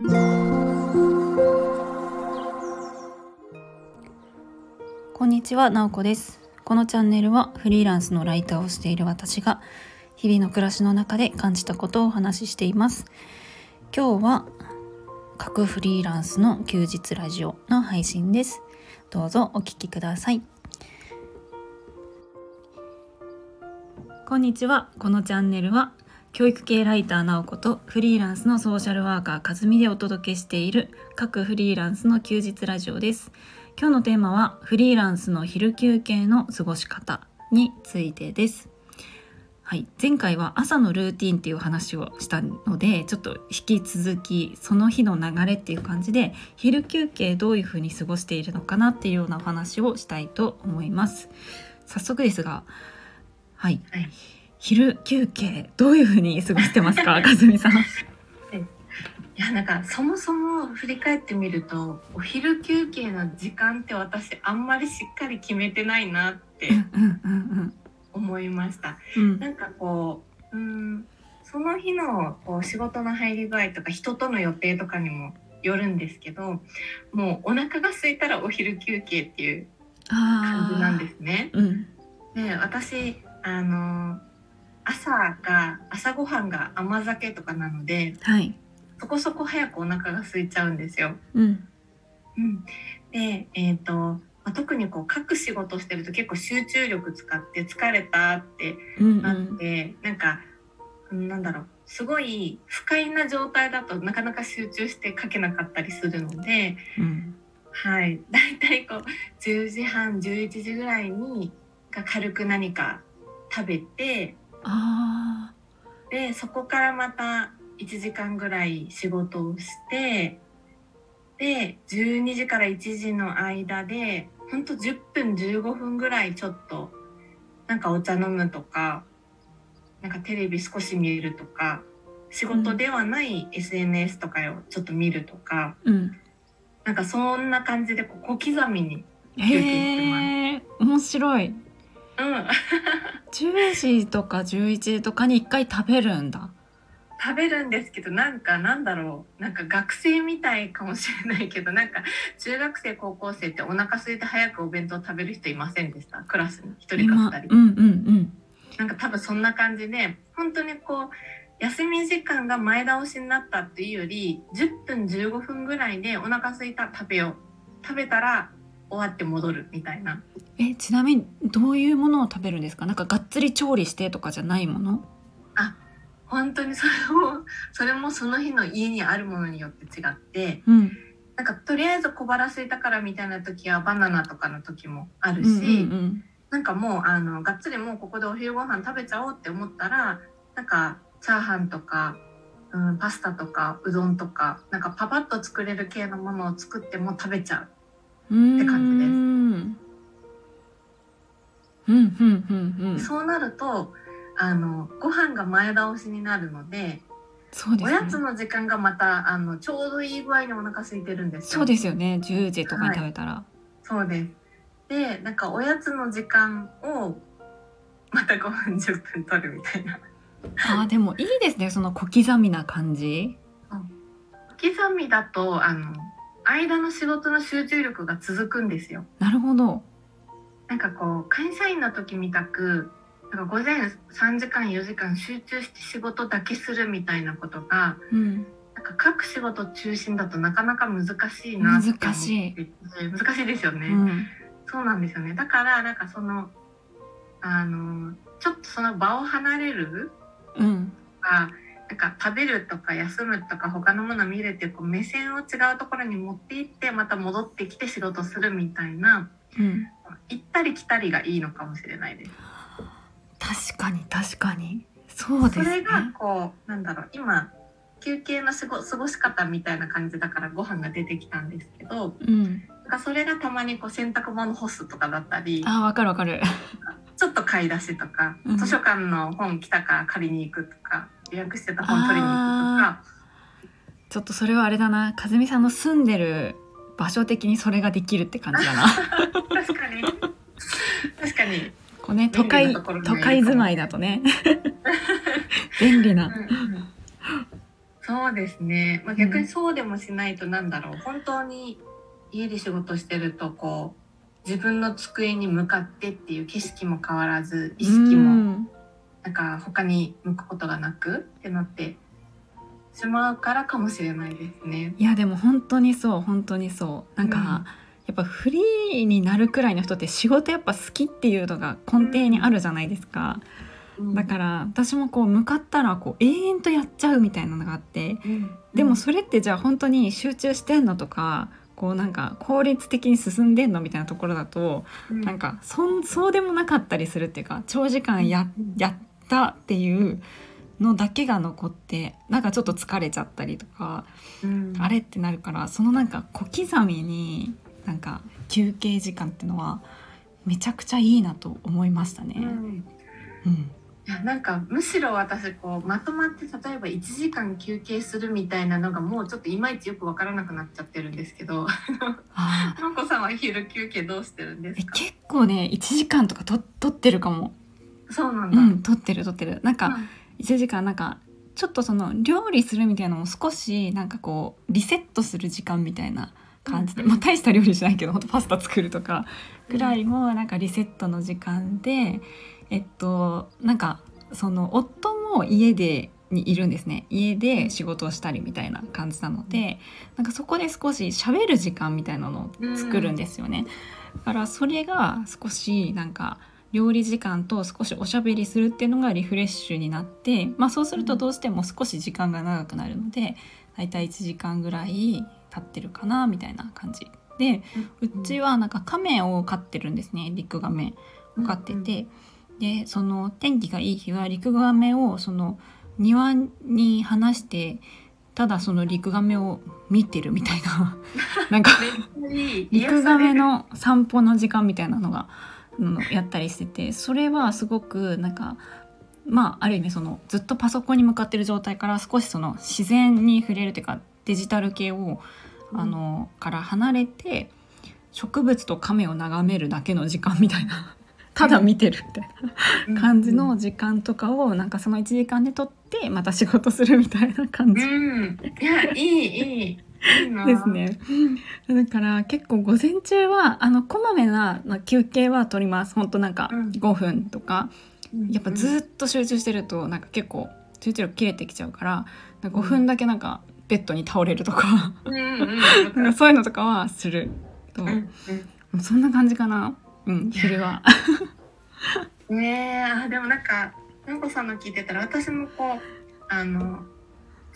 こんにちは、なおこです。このチャンネルはフリーランスのライターをしている私が日々の暮らしの中で感じたことをお話ししています。今日は各フリーランスの休日ラジオの配信です。どうぞお聞きください。こんにちは。このチャンネルは教育系ライターなおことフリーランスのソーシャルワーカーかずみでお届けしている各フリーランスの休日ラジオです。今日のテーマはフリーランスの昼休憩の過ごし方についてです。はい、前回は朝のルーティンっていう話をしたのでちょっと引き続きその日の流れっていう感じで昼休憩どういうふうに過ごしているのかなっていうようなお話をしたいと思います。早速ですが、はい、はい昼休憩どういうふうに過ごしてますか、かずみさん。いやなんかそもそも振り返ってみるとお昼休憩の時間って私あんまりしっかり決めてないなって思いました。なんかこううんその日のこう仕事の入り具合とか人との予定とかにもよるんですけどもうお腹が空いたらお昼休憩っていう感じなんですね。うんで私あの朝が朝ごはんが甘酒とかなのではい。そこそこ早くお腹が空いちゃうんですよ。うん。うん、で、えーとまあ、特にこう書く仕事してると結構集中力使って疲れたってうんなって、なんかうんなんだろうすごい不快な状態だとなかなか集中して書けなかったりするので、うん。はい、だいたいこう10時半11時ぐらいにが軽く何か食べてあでそこからまた1時間ぐらい仕事をしてで12時から1時の間でほんと10分15分ぐらいちょっとなんかお茶飲むとかなんかテレビ少し見るとか仕事ではない SNS とかをちょっと見るとか、ーうん。なんかそんな感じでこう小刻みに、休憩してますへえ面白い。うん、10時とか11時とかに1回食べるんだ。食べるんですけどなんかなんだろうなんか学生みたいかもしれないけどなんか中学生高校生ってお腹空いて早くお弁当食べる人いませんでした？クラスに1人今か2人、うんうんうん。なんか多分そんな感じで本当にこう休み時間が前倒しになったっていうより10分15分ぐらいでお腹空いた食べよう食べたら終わって戻るみたいな。えちなみにどういうものを食べるんですか？なんかがっつり調理してとかじゃないもの？本当にそれも それもその日の家にあるものによって違ってうん。なんかとりあえず小腹空いたからみたいな時はバナナとかの時もあるし、うんうんうん。なんかもうあのがっつりもうここでお昼ご飯食べちゃおうって思ったらなんかチャーハンとか、うん、パスタとかうどんとかなんかパパッと作れる系のものを作っても食べちゃう。うーんって感じです。うんうんうんうんそうなるとあのご飯が前倒しになるのでそうですね。おやつの時間がまたあのちょうどいい具合にお腹空いてるんですよ。そうですよね。10時とかに食べたら、そうです。で、なんかおやつの時間をまた5分10分取るみたいな。あーでもいいですね。その小刻みな感じ。刻みだとあの間の仕事の集中力が続くんですよ。なるほどなんかこう会社員の時みたくなんか午前3時間4時間集中して仕事だけするみたいなことがうんなんか各仕事中心だとなかなか難しいなって難しいて難しいですよね。うんそうなんですよね。だからなんかそのあのちょっとその場を離れるうんかなんか食べるとか休むとか他のものを見るっていうこう目線を違うところに持っていってまた戻ってきて仕事するみたいなうん。行ったり来たりがいいのかもしれないです。確かに確かに。そうですね。それがこうなんだろう今休憩の過ご過ごし方みたいな感じだからご飯が出てきたんですけどうん。なんかそれがたまにこう洗濯物干すとかだったりあーわかるわかる。ちょっと買い出しとか、うん。図書館の本来たから借りに行くとか予約してた本取りに行くとか。ちょっとそれはあれだな。和美さんの住んでる場所的にそれができるって感じだな。確かに。確かに、こうね都会都会住まいだとね。便利な。うんうん。そうですね、まあ、逆にそうでもしないとなんだろう、本当に家で仕事してるとこう自分の机に向かってっていう景色も変わらず意識もうんなんか他に向くことがなくってなってしまうからかもしれないですね。いやでも本当にそう本当にそう。なんか、うん。やっぱフリーになるくらいの人って仕事やっぱ好きっていうのが根底にあるじゃないですか、だから私もこう向かったらこう永遠とやっちゃうみたいなのがあってうん。でもそれってじゃあ本当に集中してんのとかこうなんか効率的に進んでんのみたいなところだとうん。なんかそんそうでもなかったりするっていうか長時間ややったっていうのだけが残ってなんかちょっと疲れちゃったりとかうん。あれってなるからそのなんか小刻みになんか休憩時間っていうのはめちゃくちゃいいなと思いましたね。うん。うん。いやなんかむしろ私こうまとまって例えば1時間休憩するみたいなのがもうちょっといまいちよくわからなくなっちゃってるんですけどあー。のんこさんは昼休憩どうしてるんでえすか？結構ね1時間とかと取ってるかも。そうなんだ、うん取ってる取ってる。なんか1時間なんかちょっとその料理するみたいなのも少しなんかこうリセットする時間みたいな感じで、うん。まあ大した料理しないけどほんとパスタ作るとかぐらいもなんかリセットの時間でえっとなんかその夫も家でにいるんですね。家で仕事をしたりみたいな感じなのでなんかそこで少し喋る時間みたいなのを作るんですよね。だからそれが少しなんか料理時間と少しおしゃべりするっていうのがリフレッシュになって、まあ、そうするとどうしても少し時間が長くなるのでだいたい1時間ぐらい経ってるかなみたいな感じ。でうちはなんか亀を飼ってるんですねリクガメを飼ってて、でその天気がいい日はリクガメをその庭に放してただそのリクガメを見てるみたいな。なんかリクガメの散歩の時間みたいなのが、うんやったりしててそれはすごくなんかまあある意味そのずっとパソコンに向かってる状態から少しその自然に触れるというかデジタル系をうんあのから離れて植物と亀を眺めるだけの時間みたいなただ見てるみたいれな感じの時間とかをなんかその1時間で取ってまた仕事するみたいな感じ。うん。いやいいいいですね。だから結構午前中はあのこまめなまあ休憩は取ります。本当なんかうん。5分とか、うんやっぱずっと集中してるとなんか結構集中力切れてきちゃうからなんか5分だけなんかベッドに倒れるとか。なんかそういうのとかはする。と、うそんな感じかな。うん昼は。ねえ。あでもなんかのんこさんの聞いてたら私もこうあの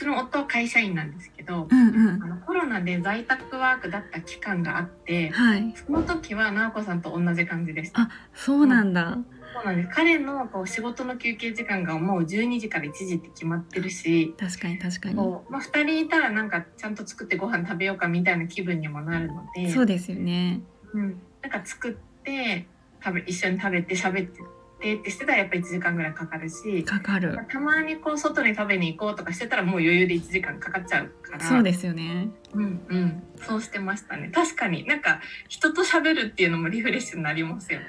うちの夫は会社員なんですけどうんうんあのコロナで在宅ワークだった期間があってはい。その時は直子さんと同じ感じでした。あそうなんだ。そうなんです彼のこう仕事の休憩時間がもう12時から1時って決まってるし、確かに確かに。こうまあ、2人いたらなんかちゃんと作ってご飯食べようかみたいな気分にもなるのでそうですよね。うん、なんか作って食べ一緒に食べて喋ってってってしてたらやっぱ1時間ぐらいかかるし、かかるまあ。たまにこう外に食べに行こうとかしてたらもう余裕で1時間かかっちゃうからそうですよね。うんうんそうしてましたね確かになんか人と喋るっていうのもリフレッシュになりますよね。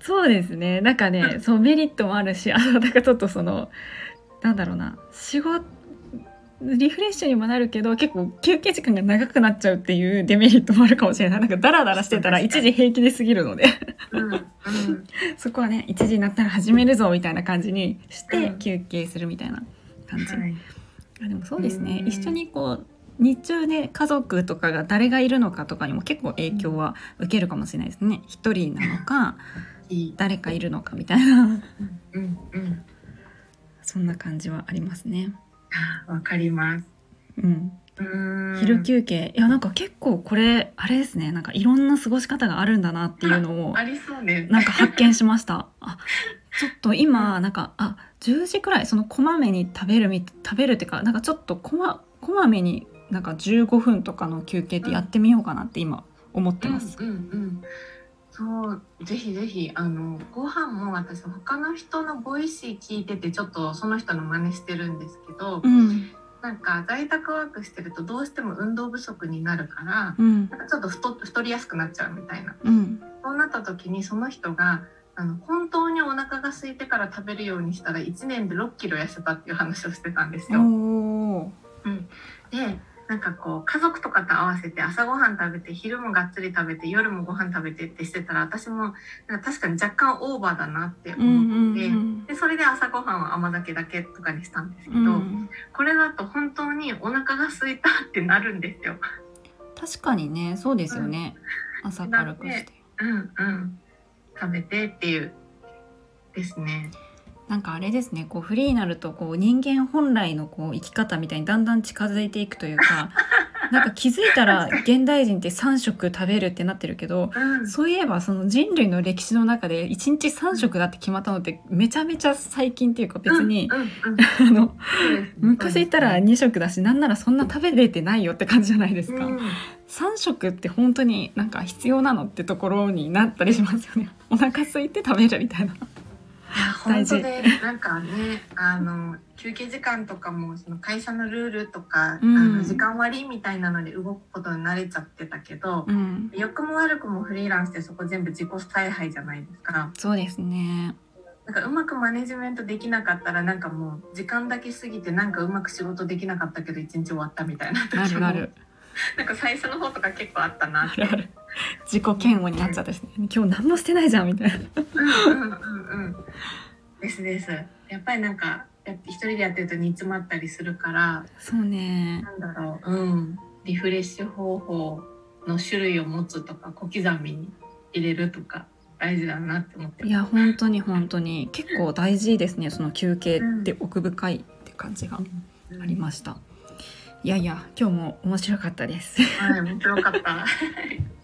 そうですね。なんかね、そうメリットもあるし、あとなんかちょっとそのなんだろうな、仕事リフレッシュにもなるけど結構休憩時間が長くなっちゃうっていう デメリットもあるかもしれない。なんかダラダラしてたら一時平気で過ぎるので、うんうん。そこはね1時になったら始めるぞみたいな感じにしてうん。休憩するみたいな感じ。はい。あでもそうですね。うん。一緒にこう日中ね家族とかが誰がいるのかとかにも結構影響は受けるかもしれないですね。一人なのか。誰かいるのかみたいな。うんうんそんな感じはありますね。あ わかります。うんうーん昼休憩いやなんか結構これあれですねなんかいろんな過ごし方があるんだなっていうのを ありそうね。なんか発見しました あちょっと今なんかあ10時くらいそのこまめに食べるみ食べるっていうかなんかちょっとこまこまめになんか15分とかの休憩ってやってみようかなって今思ってます。うんうんうん。そうぜひぜひあのご飯も私他の人の Voicy 聞いててちょっとその人の真似してるんですけど、うん。なんか在宅ワークしてるとどうしても運動不足になるから、うん。なんかちょっと太太りやすくなっちゃうみたいな。うん。そうなった時にその人があの本当にお腹が空いてから食べるようにしたら1年で6キロ痩せたっていう話をしてたんですよ。おー。でなんかこう家族とかと合わせて朝ごはん食べて昼もがっつり食べて夜もご飯食べてってしてたら私もなんか確かに若干オーバーだなってうんうん思って、うん。でそれで朝ごはんは甘酒だけとかにしたんですけど、うん。これだと本当にお腹が空いたってなるんですよ。確かにねそうですよね、朝軽くしてうんうん。食べてっていうですね。なんかあれですねこうフリーになるとこう人間本来のこう生き方みたいにだんだん近づいていくというか なんか気づいたら現代人って3食食べるってなってるけどうん。そういえばその人類の歴史の中で1日3食だって決まったのってめちゃめちゃ最近っていうか別に、うんうん。うん あの昔言ったら2食だしなんならそんな食べれてないよって感じじゃないですか、うん。3食って本当になんか必要なのってところになったりしますよね。お腹空いて食べるみたいな本当でなんかねあの休憩時間とかもその会社のルールとか、うん。あの時間割みたいなので動くことに慣れちゃってたけど、うん。良くも悪くもフリーランスってそこ全部自己采配じゃないですか。そうですね。なんかうまくマネジメントできなかったらなんかもう時間だけ過ぎてなんかうまく仕事できなかったけど一日終わったみたいな時もあるある なんか最初の方とか結構あったなって。自己嫌悪になっちゃったし、ね、今日何もしてないじゃんみたいな。うんうんうんうん。ですです。やっぱりなんか一人でやってると煮詰まったりするからそうね。なんだろう。うん。リフレッシュ方法の種類を持つとか小刻みに入れるとか大事だなって思っていや本当に本当に。結構大事ですねその休憩って奥深いって感じがありました、いやいや今日も面白かったです。はい面白かった。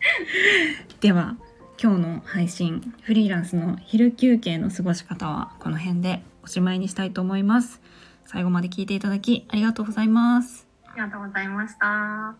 では今日の配信フリーランスの昼休憩の過ごし方はこの辺でおしまいにしたいと思います。最後まで聞いていただきありがとうございます。ありがとうございました。